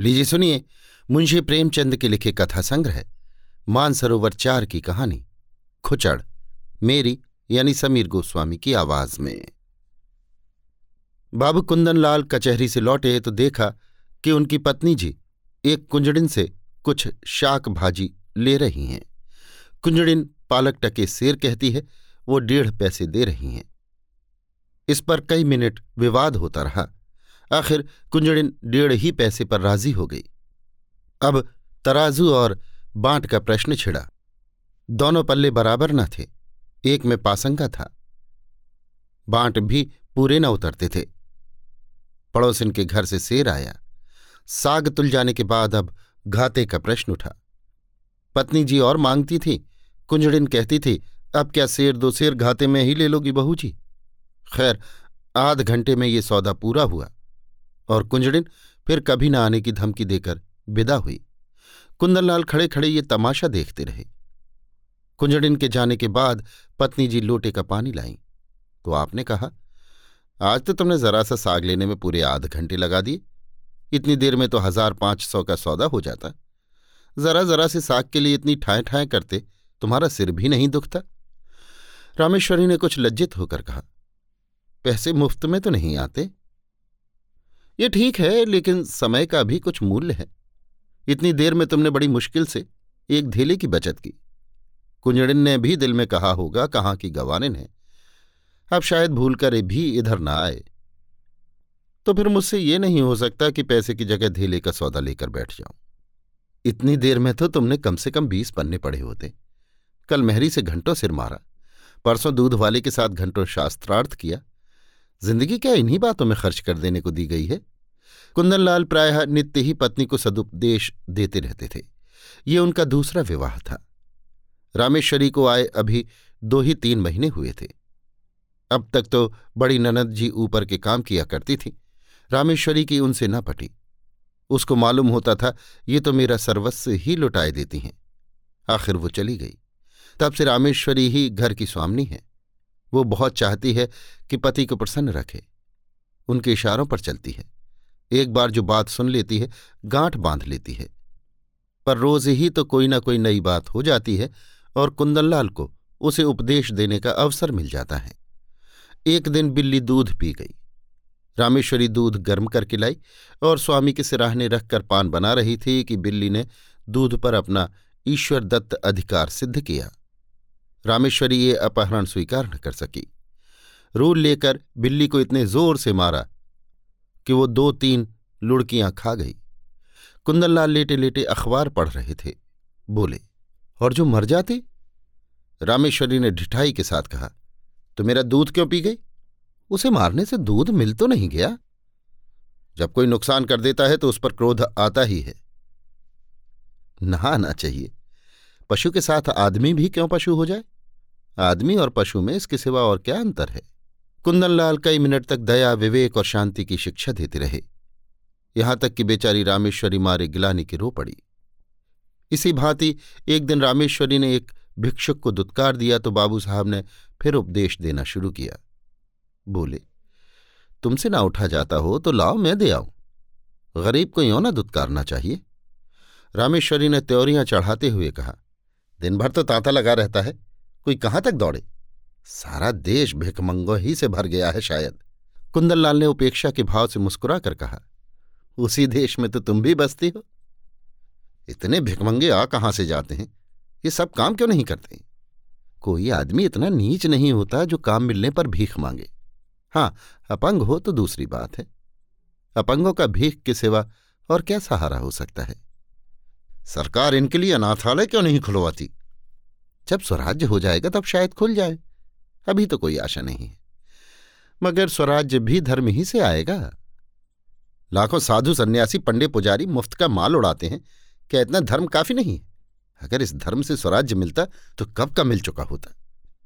लीजिए सुनिए, मुंशी प्रेमचंद के लिखे कथा संग्रह मानसरोवर चार की कहानी, खुचड़, मेरी यानी समीर गोस्वामी की आवाज़ में। बाबू कुंदनलाल कचहरी से लौटे तो देखा कि उनकी पत्नी जी एक कुंजड़िन से कुछ शाक भाजी ले रही हैं। कुंजड़िन पालक टके शेर कहती है, वो डेढ़ पैसे दे रही हैं। इस पर कई मिनट विवाद होता रहा। आखिर कुंजड़िन डेढ़ ही पैसे पर राज़ी हो गई। अब तराजू और बांट का प्रश्न छिड़ा। दोनों पल्ले बराबर न थे, एक में पासंगा था। बांट भी पूरे न उतरते थे। पड़ोसिन के घर से शेर आया। साग तुल जाने के बाद अब घाते का प्रश्न उठा। पत्नी जी और मांगती थी। कुंजड़िन कहती थी, अब क्या शेर दो शेर घाते में ही ले लोगी बहू जी? खैर, आध घंटे में ये सौदा पूरा हुआ। और कुंजड़िन फिर कभी न आने की धमकी देकर विदा हुई। कुंदनलाल खड़े खड़े ये तमाशा देखते रहे। कुंजड़िन के जाने के बाद पत्नी जी लोटे का पानी लाई। तो आपने कहा, आज तो तुमने जरा सा साग लेने में पूरे आध घंटे लगा दिए। इतनी देर में तो हज़ार पाँच सौ का सौदा हो जाता। जरा जरा से साग के लिए इतनी ठाए ठाए करते, तुम्हारा सिर भी नहीं दुखता? रामेश्वरी ने कुछ लज्जित होकर कहा, पैसे मुफ़्त में तो नहीं आते। ये ठीक है, लेकिन समय का भी कुछ मूल्य है। इतनी देर में तुमने बड़ी मुश्किल से एक धेले की बचत की। कुंजड़िन ने भी दिल में कहा होगा, कहाँ की गवानिन है। अब शायद भूल कर भी इधर ना आए। तो फिर मुझसे ये नहीं हो सकता कि पैसे की जगह धेले का सौदा लेकर बैठ जाऊँ। इतनी देर में तो तुमने कम से कम बीस पन्ने पड़े होते। कल मेहरी से घंटों सिर मारा। परसों दूध वाले के साथ घंटों शास्त्रार्थ किया। ज़िंदगी क्या इन्हीं बातों में खर्च कर देने को दी गई है? कुंदनलाल प्रायः नित्य ही पत्नी को सदुपदेश देते रहते थे। ये उनका दूसरा विवाह था। रामेश्वरी को आए अभी दो ही तीन महीने हुए थे। अब तक तो बड़ी ननद जी ऊपर के काम किया करती थी। रामेश्वरी की उनसे न पटी। उसको मालूम होता था, ये तो मेरा सर्वस्व ही लुटाए देती हैं। आखिर वो चली गई। तब से रामेश्वरी ही घर की स्वामनी है। वो बहुत चाहती है कि पति को प्रसन्न रखे। उनके इशारों पर चलती है। एक बार जो बात सुन लेती है, गांठ बाँध लेती है। पर रोज ही तो कोई ना कोई नई बात हो जाती है और कुंदनलाल को उसे उपदेश देने का अवसर मिल जाता है। एक दिन बिल्ली दूध पी गई। रामेश्वरी दूध गर्म करके लाई और स्वामी के सिराहने रखकर पान बना रही थी कि बिल्ली ने दूध पर अपना ईश्वर दत्त अधिकार सिद्ध किया। रामेश्वरी ये अपहरण स्वीकार न कर सकी। रूल लेकर बिल्ली को इतने ज़ोर से मारा कि वो दो तीन लुड़कियाँ खा गई। कुंदनलाल लेटे लेटे अखबार पढ़ रहे थे, बोले, और जो मर जाते? रामेश्वरी ने ढिठाई के साथ कहा तो मेरा दूध क्यों पी गई? उसे मारने से दूध मिल तो नहीं गया। जब कोई नुकसान कर देता है तो उस पर क्रोध आता ही है। नहाना चाहिए। पशु के साथ आदमी भी क्यों पशु हो जाए? आदमी और पशु में इसके सिवा और क्या अंतर है? कुंदनलाल कई मिनट तक दया, विवेक और शांति की शिक्षा देते रहे। यहाँ तक कि बेचारी रामेश्वरी मारे गिलानी की रो पड़ी। इसी भांति एक दिन रामेश्वरी ने एक भिक्षुक को दुत्कार दिया तो बाबू साहब ने फिर उपदेश देना शुरू किया। बोले, तुमसे ना उठा जाता हो तो लाओ, मैं दे आऊँ। गरीब को यों ना दुत्कारना चाहिए? रामेश्वरी ने त्योरियाँ चढ़ाते हुए कहा दिन भर तो तांता लगा रहता है। कोई कहाँ तक दौड़े? सारा देश भिकमंगो ही से भर गया है शायद। कुंदनलाल ने उपेक्षा के भाव से मुस्कुरा कर कहा, उसी देश में तो तुम भी बसती हो। इतने भिकमंगे आ कहाँ से जाते हैं? ये सब काम क्यों नहीं करते? कोई आदमी इतना नीच नहीं होता जो काम मिलने पर भीख मांगे। हाँ अपंग हो तो दूसरी बात है। अपंगों का भीख के सिवा और क्या सहारा हो सकता है? सरकार इनके लिए अनाथालय क्यों नहीं खुलवाती? जब स्वराज्य हो जाएगा तब शायद खुल जाए। अभी तो कोई आशा नहीं है। मगर स्वराज्य भी धर्म ही से आएगा। लाखों साधु सन्यासी पंडे पुजारी मुफ़्त का माल उड़ाते हैं। क्या इतना धर्म काफ़ी नहीं अगर इस धर्म से स्वराज्य मिलता तो कब का मिल चुका होता?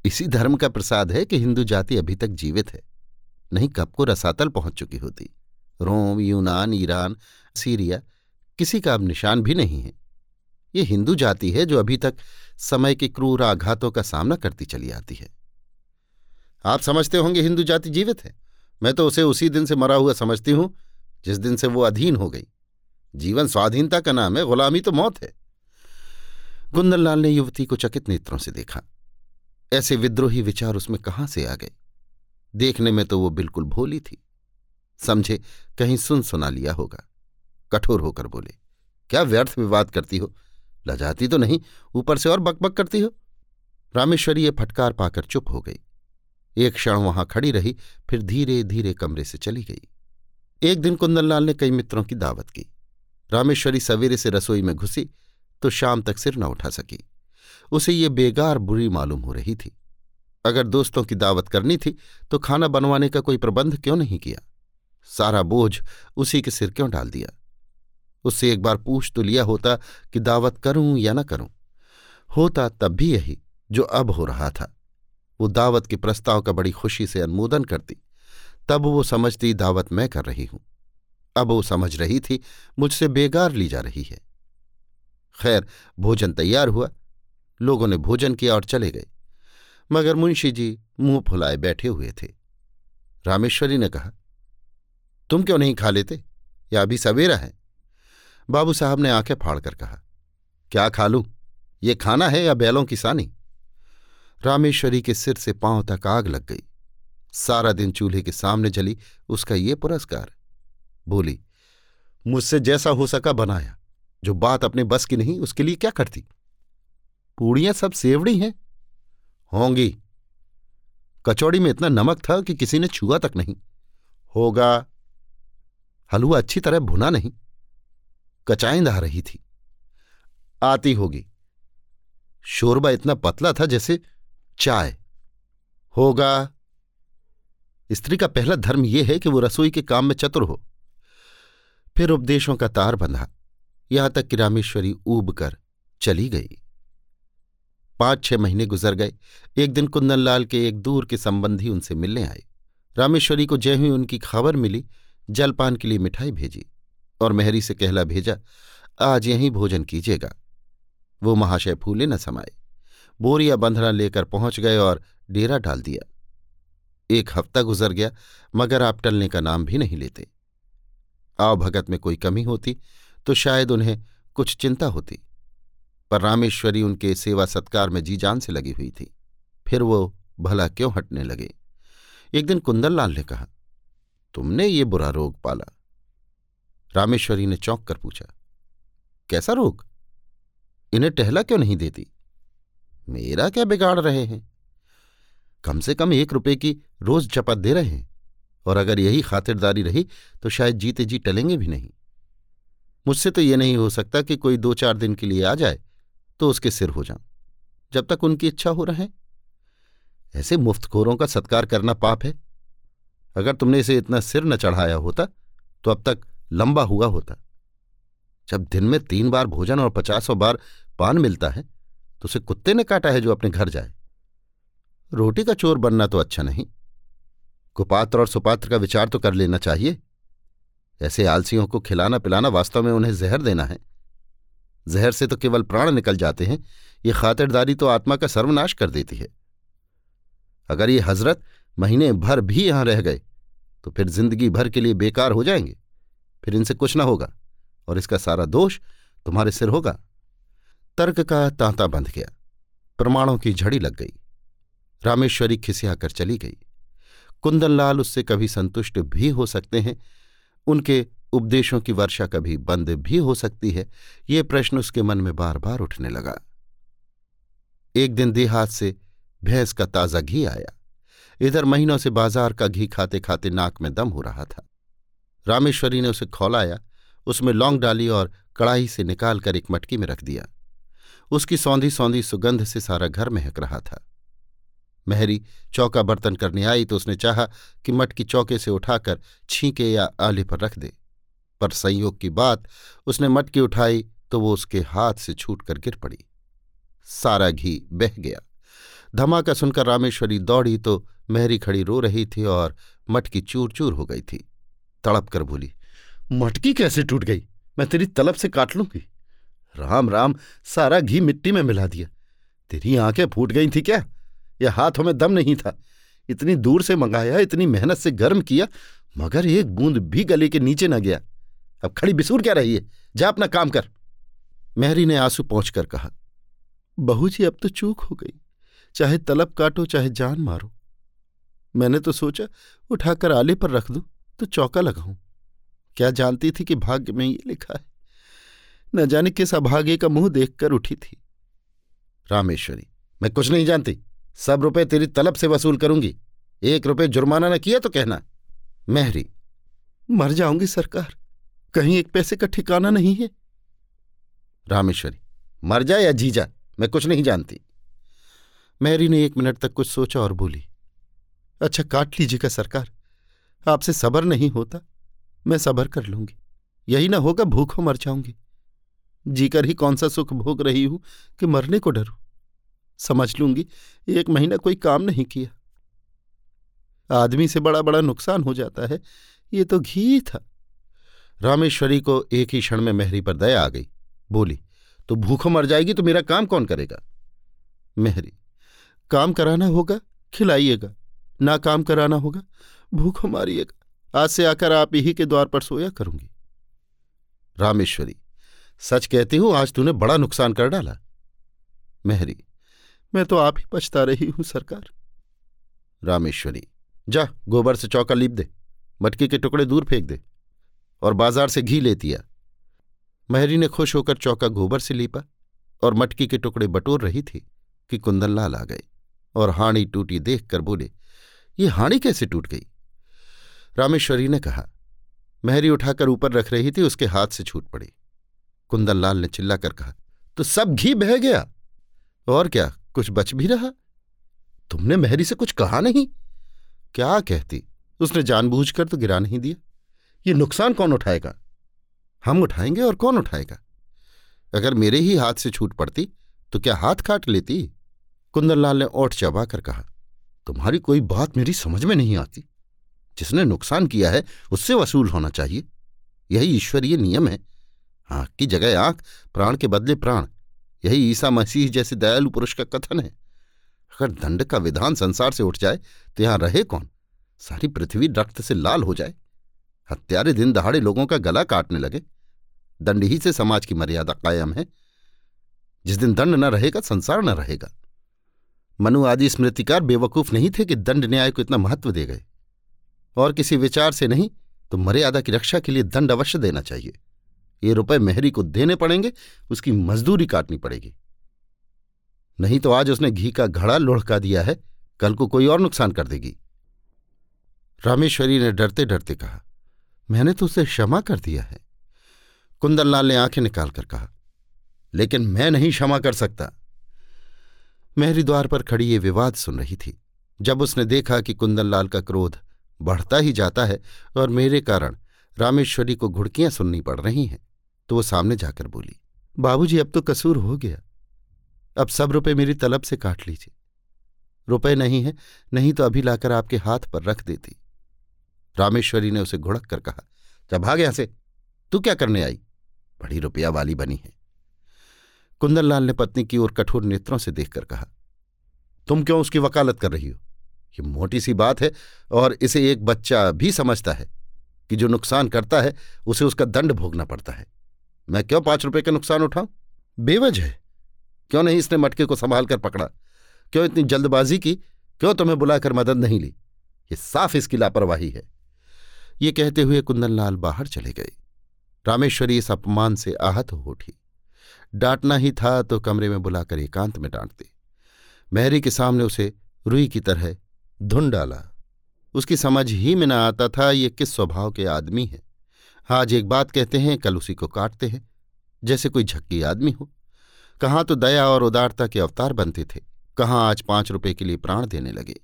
इसी धर्म का प्रसाद है कि हिंदू जाति अभी तक जीवित है। नहीं, कब को रसातल पहुँच चुकी होती? रोम, यूनान, ईरान, सीरिया, किसी का अब निशान भी नहीं है। ये हिंदू जाति है जो अभी तक समय के क्रूर आघातों का सामना करती चली आती है। आप समझते होंगे हिंदू जाति जीवित है। मैं तो उसे उसी दिन से मरा हुआ समझती हूँ, जिस दिन से वो अधीन हो गई। जीवन स्वाधीनता का नाम है, गुलामी तो मौत है। गुंदनलाल ने युवती को चकित नेत्रों से देखा। ऐसे विद्रोही विचार उसमें कहाँ से आ गए? देखने में तो वो बिल्कुल भोली थी। समझे, कहीं सुन सुना लिया होगा। कठोर होकर बोले, क्या व्यर्थ विवाद करती हो? लजाती तो नहीं, ऊपर से और बकबक करती हो। रामेश्वरी ये फटकार पाकर चुप हो गई। एक क्षण वहाँ खड़ी रही, फिर धीरे धीरे कमरे से चली गई। एक दिन कुंदनलाल ने कई मित्रों की दावत की। रामेश्वरी सवेरे से रसोई में घुसी तो शाम तक सिर न उठा सकी। उसे ये बेगार बुरी मालूम हो रही थी। अगर दोस्तों की दावत करनी थी तो खाना बनवाने का कोई प्रबंध क्यों नहीं किया? सारा बोझ उसी के सिर क्यों डाल दिया? उससे एक बार पूछ तो लिया होता कि दावत करूँ या न करूँ। होता तब भी यही जो अब हो रहा था। वो दावत के प्रस्ताव का बड़ी खुशी से अनुमोदन करती। तब वो समझती दावत मैं कर रही हूँ। अब वो समझ रही थी, मुझसे बेगार ली जा रही है। खैर, भोजन तैयार हुआ। लोगों ने भोजन किया और चले गए। मगर मुंशी जी मुँह फुलाए बैठे हुए थे। रामेश्वरी ने कहा, तुम क्यों नहीं खा लेते? या अभी सवेरा है? बाबू साहब ने आँखें फाड़कर कहा, क्या खा लूँ ये खाना है या बैलों की सानी? रामेश्वरी के सिर से पाँव तक आग लग गई। सारा दिन चूल्हे के सामने जली उसका ये पुरस्कार। बोली, मुझसे जैसा हो सका बनाया, जो बात अपने बस की नहीं, उसके लिए क्या करती? पूड़ियाँ सब सेवड़ी हैं। होंगी। कचौड़ी में इतना नमक था कि किसी ने छुआ तक नहीं। होगा। हलवा अच्छी तरह भुना नहीं। कचाइंद आ रही थी। आती होगी। शोरबा इतना पतला था जैसे चाय। होगा। स्त्री का पहला धर्म यह है कि वो रसोई के काम में चतुर हो। फिर उपदेशों का तार बंधा। यहाँ तक कि रामेश्वरी ऊब कर चली गई। पाँच छह महीने गुजर गए। एक दिन कुंदनलाल के एक दूर के संबंधी उनसे मिलने आए। रामेश्वरी को जय हुई उनकी खबर मिली। जलपान के लिए मिठाई भेजी। और मेहरी से कहला भेजा, आज यहीं भोजन कीजिएगा। वो महाशय फूले न समाये। बोरिया बंधना लेकर पहुँच गए और डेरा डाल दिया। एक हफ़्ता गुजर गया, मगर आप टलने का नाम भी नहीं लेते। आवभगत में कोई कमी होती तो शायद उन्हें कुछ चिंता होती। पर रामेश्वरी उनके सेवा सत्कार में जी जान से लगी हुई थी। फिर वो भला क्यों हटने लगे? एक दिन कुंदन लाल ने कहा, तुमने ये बुरा रोग पाला। रामेश्वरी ने चौंक कर पूछा, कैसा रोग? इन्हें टहला क्यों नहीं देती? मेरा क्या बिगाड़ रहे हैं? कम से कम एक रुपए की रोज चपत दे रहे हैं, और अगर यही खातिरदारी रही तो शायद जीते जी टलेंगे भी नहीं। मुझसे तो ये नहीं हो सकता कि कोई दो चार दिन के लिए आ जाए तो उसके सिर हो जाऊँ, जब तक उनकी इच्छा हो रहे ऐसे मुफ्तखोरों का सत्कार करना पाप है। अगर तुमने इसे इतना सिर न चढ़ाया होता तो अब तक लंबा हुआ होता। जब दिन में तीन बार भोजन और पचासों बार पान मिलता है तो उसे कुत्ते ने काटा है जो अपने घर जाए। रोटी का चोर बनना तो अच्छा नहीं। कुपात्र और सुपात्र का विचार तो कर लेना चाहिए। ऐसे आलसियों को खिलाना पिलाना वास्तव में उन्हें जहर देना है। जहर से तो केवल प्राण निकल जाते हैं। ये खातिरदारी तो आत्मा का सर्वनाश कर देती है। अगर ये हज़रत महीने भर भी यहाँ रह गए तो फिर ज़िंदगी भर के लिए बेकार हो जाएँगे। फिर इनसे कुछ ना होगा और इसका सारा दोष तुम्हारे सिर होगा। तर्क का तांता बंध गया। प्रमाणों की झड़ी लग गई। रामेश्वरी खिसियाकर चली गई। कुंदनलाल उससे कभी संतुष्ट भी हो सकते हैं। उनके उपदेशों की वर्षा कभी बंद भी हो सकती है। ये प्रश्न उसके मन में बार बार उठने लगा। एक दिन देहात से भैंस का ताज़ा घी आया। इधर महीनों से बाज़ार का घी खाते खाते नाक में दम हो रहा था। रामेश्वरी ने उसे खौलाया, उसमें लौंग डाली और कड़ाही से निकालकर एक मटकी में रख दिया। उसकी सौंधी सौंधी सुगंध से सारा घर महक रहा था। महरी चौका बर्तन करने आई तो उसने चाहा कि मटकी चौके से उठाकर छींके या आले पर रख दे। पर संयोग की बात, उसने मटकी उठाई तो वो उसके हाथ से छूट कर गिर पड़ी। सारा घी बह गया। धमाका सुनकर रामेश्वरी दौड़ी तो महरी खड़ी रो रही थी और मटकी चूर चूर हो गई थी। तड़प कर बोली, मटकी कैसे टूट गई? मैं तेरी तलब से काट लूँगी? राम राम, सारा घी मिट्टी में मिला दिया। तेरी आँखें फूट गई थी क्या? यह हाथों में दम नहीं था? इतनी दूर से मंगाया, इतनी मेहनत से गर्म किया, मगर एक बूंद भी गले के नीचे न गया। अब खड़ी बिसूर क्या रही है? जा अपना काम कर। मेहरी ने आँसू पहुंचकर कहा, बहू जी, अब तो चूक हो गई। चाहे तलब काटो, चाहे जान मारो। मैंने तो सोचा, उठाकर आले पर रख दूँ। तो चौका लगाऊँ। क्या जानती थी कि भाग्य में ये लिखा है? न जाने किस अभागे का मुँह देखकर उठी थी। रामेश्वरी, मैं कुछ नहीं जानती। सब रुपए तेरी तलब से वसूल करूँगी। एक रुपए जुर्माना न किया तो कहना। मेहरी। मर जाऊँगी सरकार। कहीं एक पैसे का ठिकाना नहीं है। रामेश्वरी, मर जा या जी जा, मैं कुछ नहीं जानती। मैरी ने एक मिनट तक कुछ सोचा और बोली अच्छा काट लीजिएगा सरकार। आपसे सबर नहीं होता, मैं सबर कर लूँगी। यही ना होगा भूखों मर जाऊँगी। जीकर ही कौन सा सुख भोग रही हूँ कि मरने को डरू। समझ लूँगी, एक महीना कोई काम नहीं किया। आदमी से बड़ा बड़ा नुकसान हो जाता है, ये तो घी था। रामेश्वरी को एक ही क्षण में मेहरी पर दया आ गई। बोली तो भूखों मर जाएगी तो मेरा काम कौन करेगा? मेहरी, काम कराना होगा, खिलाइएगा। ना काम कराना होगा भूखों मारिएगा आज से आकर आप ही के द्वार पर सोया करूँगी। रामेश्वरी, सच कहती हूँ, आज तूने बड़ा नुकसान कर डाला। मेहरी, मैं तो आप ही पछता रही हूँ, सरकार। रामेश्वरी, जा, गोबर से चौका लीप दे, मटकी के टुकड़े दूर फेंक दे, और बाज़ार से घी लेती आ मेहरी ने खुश होकर चौका गोबर से लीपा, और मटकी के टुकड़े बटोर रही थी कि कुंदनलाल आ गए, और हाणी टूटी देखकर बोले, ये हाणी कैसे टूट गई? रामेश्वरी ने कहा, मेहरी उठाकर ऊपर रख रही थी, उसके हाथ से छूट पड़ी। कुंदनलाल ने चिल्लाकर कहा तो सब घी बह गया। और क्या, कुछ बच भी रहा? तुमने मेहरी से कुछ कहा नहीं। क्या कहती? उसने जानबूझकर तो गिरा नहीं दिया। ये नुकसान कौन उठाएगा? हम उठाएँगे और कौन उठाएगा? अगर मेरे ही हाथ से छूट पड़ती तो क्या हाथ काट लेती? कुंदनलाल ने ओठ चबा कर कहा, तुम्हारी कोई बात मेरी समझ में नहीं आती। जिसने नुकसान किया है, उससे वसूल होना चाहिए। यही ईश्वरीय नियम है। आँख की जगह आँख, प्राण के बदले प्राण। यही ईसा मसीह जैसे दयालु पुरुष का कथन है। अगर दंड का विधान संसार से उठ जाए तो यहाँ रहे कौन? सारी पृथ्वी रक्त से लाल हो जाए। हत्यारे दिन दहाड़े लोगों का गला काटने लगे। दंड ही से समाज की मर्यादा कायम है। जिस दिन दंड न रहेगा, संसार न रहेगा। मनु आदि स्मृतिकार बेवकूफ़ नहीं थे कि दंड न्याय को इतना महत्व दे गए। और किसी विचार से नहीं तो मर्यादा की रक्षा के लिए दंड अवश्य देना चाहिए। ये रुपए मेहरी को देने पड़ेंगे, उसकी मजदूरी काटनी पड़ेगी। नहीं तो आज उसने घी का घड़ा लुढ़का दिया है, कल को कोई और नुकसान कर देगी। रामेश्वरी ने डरते डरते कहा, मैंने तो उसे क्षमा कर दिया है। कुंदनलाल ने आँखें निकालकर कहा, लेकिन मैं नहीं क्षमा कर सकता। मेहरी द्वार पर खड़ी ये विवाद सुन रही थी, जब उसने देखा कि कुंदनलाल का क्रोध बढ़ता ही जाता है और मेरे कारण रामेश्वरी को घुड़कियाँ सुननी पड़ रही हैं। तो वो सामने जाकर बोली, बाबूजी, अब तो कसूर हो गया। अब सब रुपए मेरी तलब से काट लीजिए। रुपए नहीं है, नहीं तो अभी लाकर आपके हाथ पर रख देती। रामेश्वरी ने उसे घुड़क कर कहा जब भाग यहाँ से। तू क्या करने आई? बड़ी रुपया वाली बनी है। कुंदनलाल ने पत्नी की ओर कठोर नेत्रों से देखकर कहा, तुम क्यों उसकी वकालत कर रही हो? ये मोटी सी बात है और इसे एक बच्चा भी समझता है कि जो नुकसान करता है, उसे उसका दंड भोगना पड़ता है। मैं क्यों पाँच रुपए का नुकसान उठाऊं? बेवज है। क्यों नहीं इसने मटके को संभाल कर पकड़ा? क्यों इतनी जल्दबाजी की? क्यों तुम्हें बुलाकर मदद नहीं ली? ये साफ़ इसकी लापरवाही है। ये कहते हुए कुंदनलाल बाहर चले गए। रामेश्वरी इस अपमान से आहत हो उठी। डांटना ही था तो कमरे में बुलाकर एकांत में डांटते मैरी के सामने उसे रुई की तरह धुन डाला। उसकी समझ ही में न आता था ये किस स्वभाव के आदमी है। आज एक बात कहते हैं, कल उसी को काटते हैं, जैसे कोई झक्की आदमी हो। कहाँ तो दया और उदारता के अवतार बनते थे, कहाँ आज पाँच रुपए के लिए प्राण देने लगे।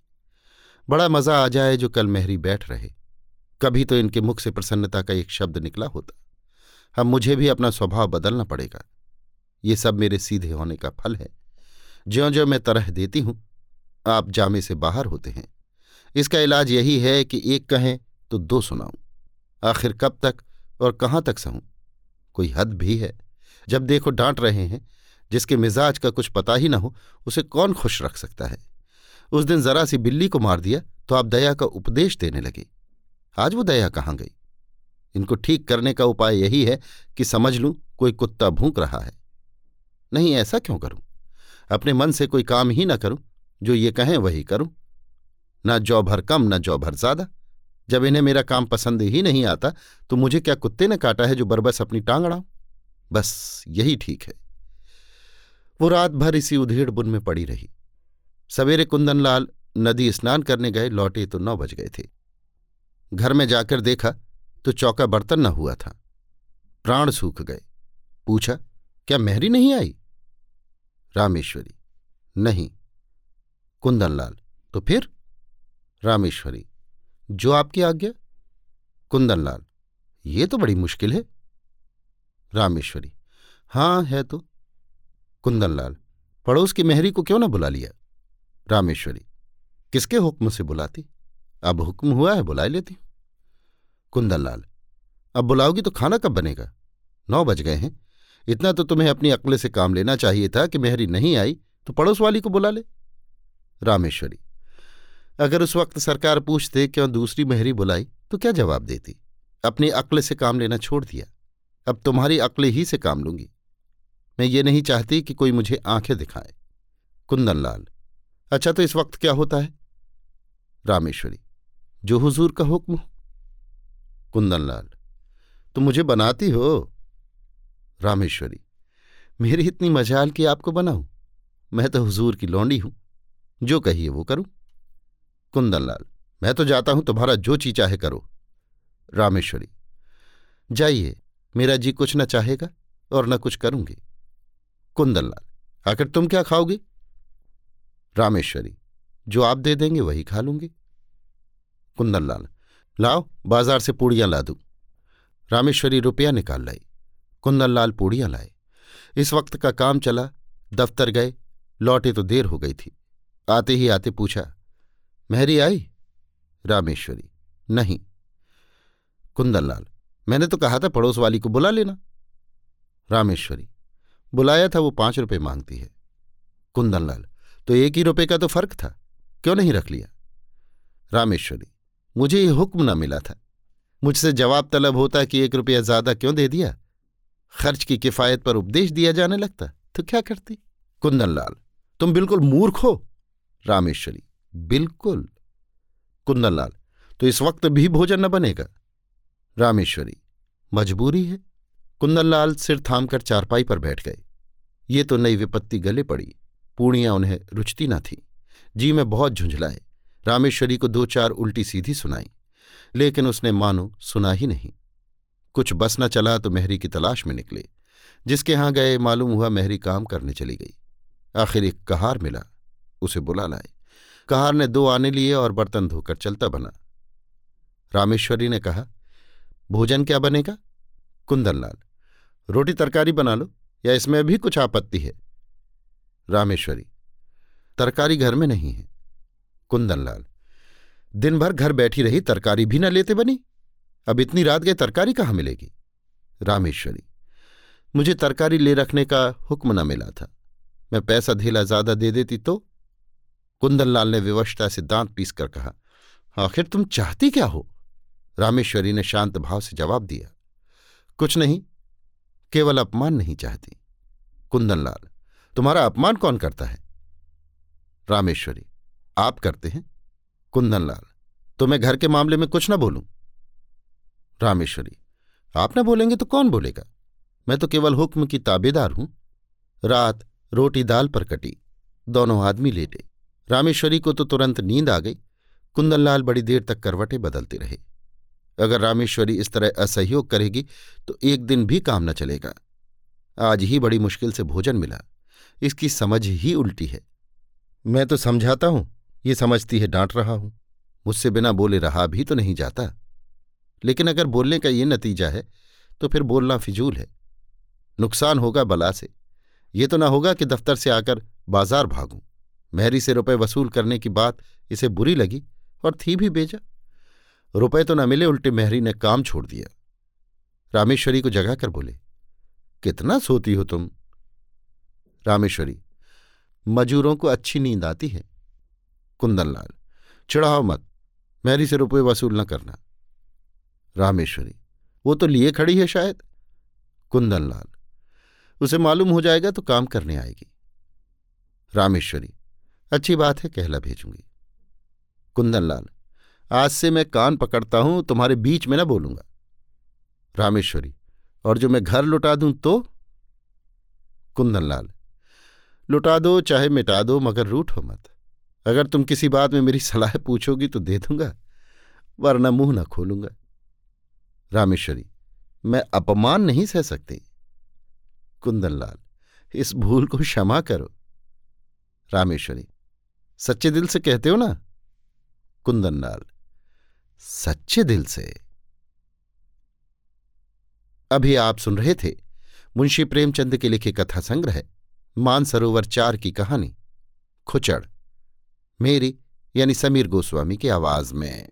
बड़ा मज़ा आ जाए जो कल मेहरी बैठ रहे। कभी तो इनके मुख से प्रसन्नता का एक शब्द निकला होता। अब मुझे भी अपना स्वभाव बदलना पड़ेगा। ये सब मेरे सीधे होने का फल है। ज्यो ज्यो मैं तरह देती हूँ आप जामे से बाहर होते हैं। इसका इलाज यही है कि एक कहें तो दो सुनाऊं। आखिर कब तक और कहाँ तक सहूं? कोई हद भी है। जब देखो डांट रहे हैं, जिसके मिजाज का कुछ पता ही ना हो, उसे कौन खुश रख सकता है? उस दिन जरा सी बिल्ली को मार दिया तो आप दया का उपदेश देने लगे। आज वो दया कहाँ गई? इनको ठीक करने का उपाय यही है कि समझ लूँ कोई कुत्ता भूंक रहा है। नहीं, ऐसा क्यों करूँ? अपने मन से कोई काम ही ना करूँ जो ये कहें, वही करूँ। न जौ भर कम, न जौ भर ज़्यादा। जब इन्हें मेरा काम पसंद ही नहीं आता तो मुझे क्या कुत्ते ने काटा है जो बरबस अपनी टांग अड़ाऊं? बस, यही ठीक है। वो रात भर इसी उधेड़ बुन में पड़ी रही। सवेरे कुंदनलाल नदी स्नान करने गए, लौटे तो नौ बज गए थे। घर में जाकर देखा तो चौका बर्तन न हुआ था। प्राण सूख गए। पूछा, क्या मेहरी नहीं आई? रामेश्वरी, नहीं। कुंदनलाल। तो फिर? रामेश्वरी। जो आपकी आज्ञा? कुंदनलाल। ये तो बड़ी मुश्किल है। रामेश्वरी। हाँ है तो। कुंदनलाल। पड़ोस की मेहरी को क्यों ना बुला लिया? रामेश्वरी। किसके हुक्म से बुलाती? अब हुक्म हुआ है बुला लेती हूँ। कुंदनलाल। अब बुलाओगी तो खाना कब बनेगा? नौ बज गए हैं। इतना तो तुम्हें अपनी अक्ल से काम लेना चाहिए था कि मेहरी नहीं आई तो पड़ोस वाली को बुला ले। रामेश्वरी। अगर उस वक्त सरकार पूछते क्यों दूसरी मेहरी बुलाई तो क्या जवाब देती? अपनी अक्ल से काम लेना छोड़ दिया। अब तुम्हारी अक्ल ही से काम लूँगी। मैं ये नहीं चाहती कि कोई मुझे आँखें दिखाए। कुंदनलाल अच्छा तो इस वक्त क्या होता है? रामेश्वरी, जो हुजूर का हुक्म हो। कुंदनलाल, तुम मुझे बनाती हो? रामेश्वरी, मेरी इतनी मजाल की आपको बनाऊँ? मैं तो हुजूर की लौंडी हूँ। जो कहिए वो करूँ। कुंदनलाल, मैं तो जाता हूँ, तुम्हारा जो ची चाहे करो। रामेश्वरी, जाइए, मेरा जी कुछ न चाहेगा और न कुछ करूँगी। कुंदनलाल, आखिर तुम क्या खाओगी? रामेश्वरी, जो आप दे देंगे वही खा लूँगी। कुंदनलाल, लाओ, बाज़ार से पूड़ियाँ ला दूँ। रामेश्वरी रुपया निकाल लाई। कुंदनलाल पूड़ियाँ लाए। इस वक्त का काम चला, दफ्तर गए, लौटे तो देर हो गई थी। आते ही आते पूछा, मेहरी आई? रामेश्वरी, नहीं। कुंदनलाल, मैंने तो कहा था पड़ोस वाली को बुला लेना। रामेश्वरी, बुलाया था वो पाँच रुपए मांगती है। कुंदनलाल तो एक ही रुपए का तो फ़र्क था, क्यों नहीं रख लिया? रामेश्वरी, मुझे ये हुक्म न मिला था। मुझसे जवाब तलब होता कि एक रुपया ज़्यादा क्यों दे दिया? खर्च की किफायत पर उपदेश दिया जाने लगता तो क्या करती? कुंदनलाल, तुम बिल्कुल मूर्ख हो। रामेश्वरी। बिल्कुल, कुंदनलाल। तो इस वक्त भी भोजन न बनेगा? रामेश्वरी, मजबूरी है। कुंदनलाल सिर थामकर चारपाई पर बैठ गए। ये तो नई विपत्ति गले पड़ी। पूर्णिया उन्हें रुचती न थी। जी, में बहुत झुंझलाए। रामेश्वरी को दो चार उल्टी सीधी सुनाई। लेकिन उसने मानो सुना ही नहीं। कुछ बस न चला तो मेहरी की तलाश में निकले। जिसके यहाँ गए मालूम हुआ मेहरी काम करने चली गई। आखिर एक कहार मिला। उसे बुला लाए। कहार ने दो आने लिए और बर्तन धोकर चलता बना। रामेश्वरी ने कहा, भोजन क्या बनेगा? कुंदनलाल, रोटी तरकारी बना लो, या इसमें भी कुछ आपत्ति है? रामेश्वरी, तरकारी घर में नहीं है। कुंदनलाल दिन भर घर बैठी रही तरकारी भी न लेते बनी। अब इतनी रात गए तरकारी कहाँ मिलेगी? रामेश्वरी, मुझे तरकारी ले रखने का हुक्म न मिला था। मैं पैसा धेला ज़्यादा दे देती तो कुंदनलाल ने विवशता से दांत पीस कर कहा, आखिर तुम चाहती क्या हो? रामेश्वरी ने शांत भाव से जवाब दिया, कुछ नहीं, केवल अपमान नहीं चाहती। कुंदनलाल, तुम्हारा अपमान कौन करता है? रामेश्वरी, आप करते हैं। कुंदनलाल तो मैं घर के मामले में कुछ ना बोलूँ? रामेश्वरी, आप ना बोलेंगे तो कौन बोलेगा? मैं तो केवल हुक्म की ताबेदार हूँ। रात रोटी दाल पर कटी, दोनों आदमी लेटे। रामेश्वरी को तो तुरंत नींद आ गई। कुंदनलाल बड़ी देर तक करवटें बदलते रहे। अगर रामेश्वरी इस तरह असहयोग करेगी तो एक दिन भी काम न चलेगा। आज ही बड़ी मुश्किल से भोजन मिला। इसकी समझ ही उल्टी है। मैं तो समझाता हूँ, ये समझती है, डांट रहा हूँ। मुझसे बिना बोले रहा भी तो नहीं जाता। लेकिन अगर बोलने का ये नतीजा है तो फिर बोलना फिजूल है। नुकसान होगा बला से। ये तो ना होगा कि दफ्तर से आकर बाज़ार भागूं। मेहरी से रुपए वसूल करने की बात इसे बुरी लगी और थी भी बेजा। रुपए तो न मिले, उल्टे मेहरी ने काम छोड़ दिया। रामेश्वरी को जगाकर बोले, कितना सोती हो तुम? रामेश्वरी, मजूरों को अच्छी नींद आती है। कुंदनलाल, चिढ़ाओ मत, मेहरी से रुपये वसूल न करना। रामेश्वरी, वो तो लिए खड़ी है शायद? कुंदनलाल, उसे मालूम हो जाएगा तो काम करने आएगी। रामेश्वरी अच्छी बात है, कहला भेजूँगी। कुंदनलाल, आज से मैं कान पकड़ता हूँ, तुम्हारे बीच में ना बोलूँगा। रामेश्वरी, और जो मैं घर लुटा दूँ तो? कुंदनलाल, लुटा दो, चाहे मिटा दो, मगर रूठो मत। अगर तुम किसी बात में मेरी सलाह पूछोगी तो दे दूँगा, वरना मुँह न खोलूँगा। रामेश्वरी, मैं अपमान नहीं सह सकती। कुंदनलाल, इस भूल को क्षमा करो। रामेश्वरी सच्चे दिल से कहते हो ना? कुंदनलाल सच्चे दिल से। अभी आप सुन रहे थे मुंशी प्रेमचंद के लिखे कथा संग्रह, मानसरोवर चार की कहानी, खुचड़, मेरी यानी समीर गोस्वामी की आवाज़ में।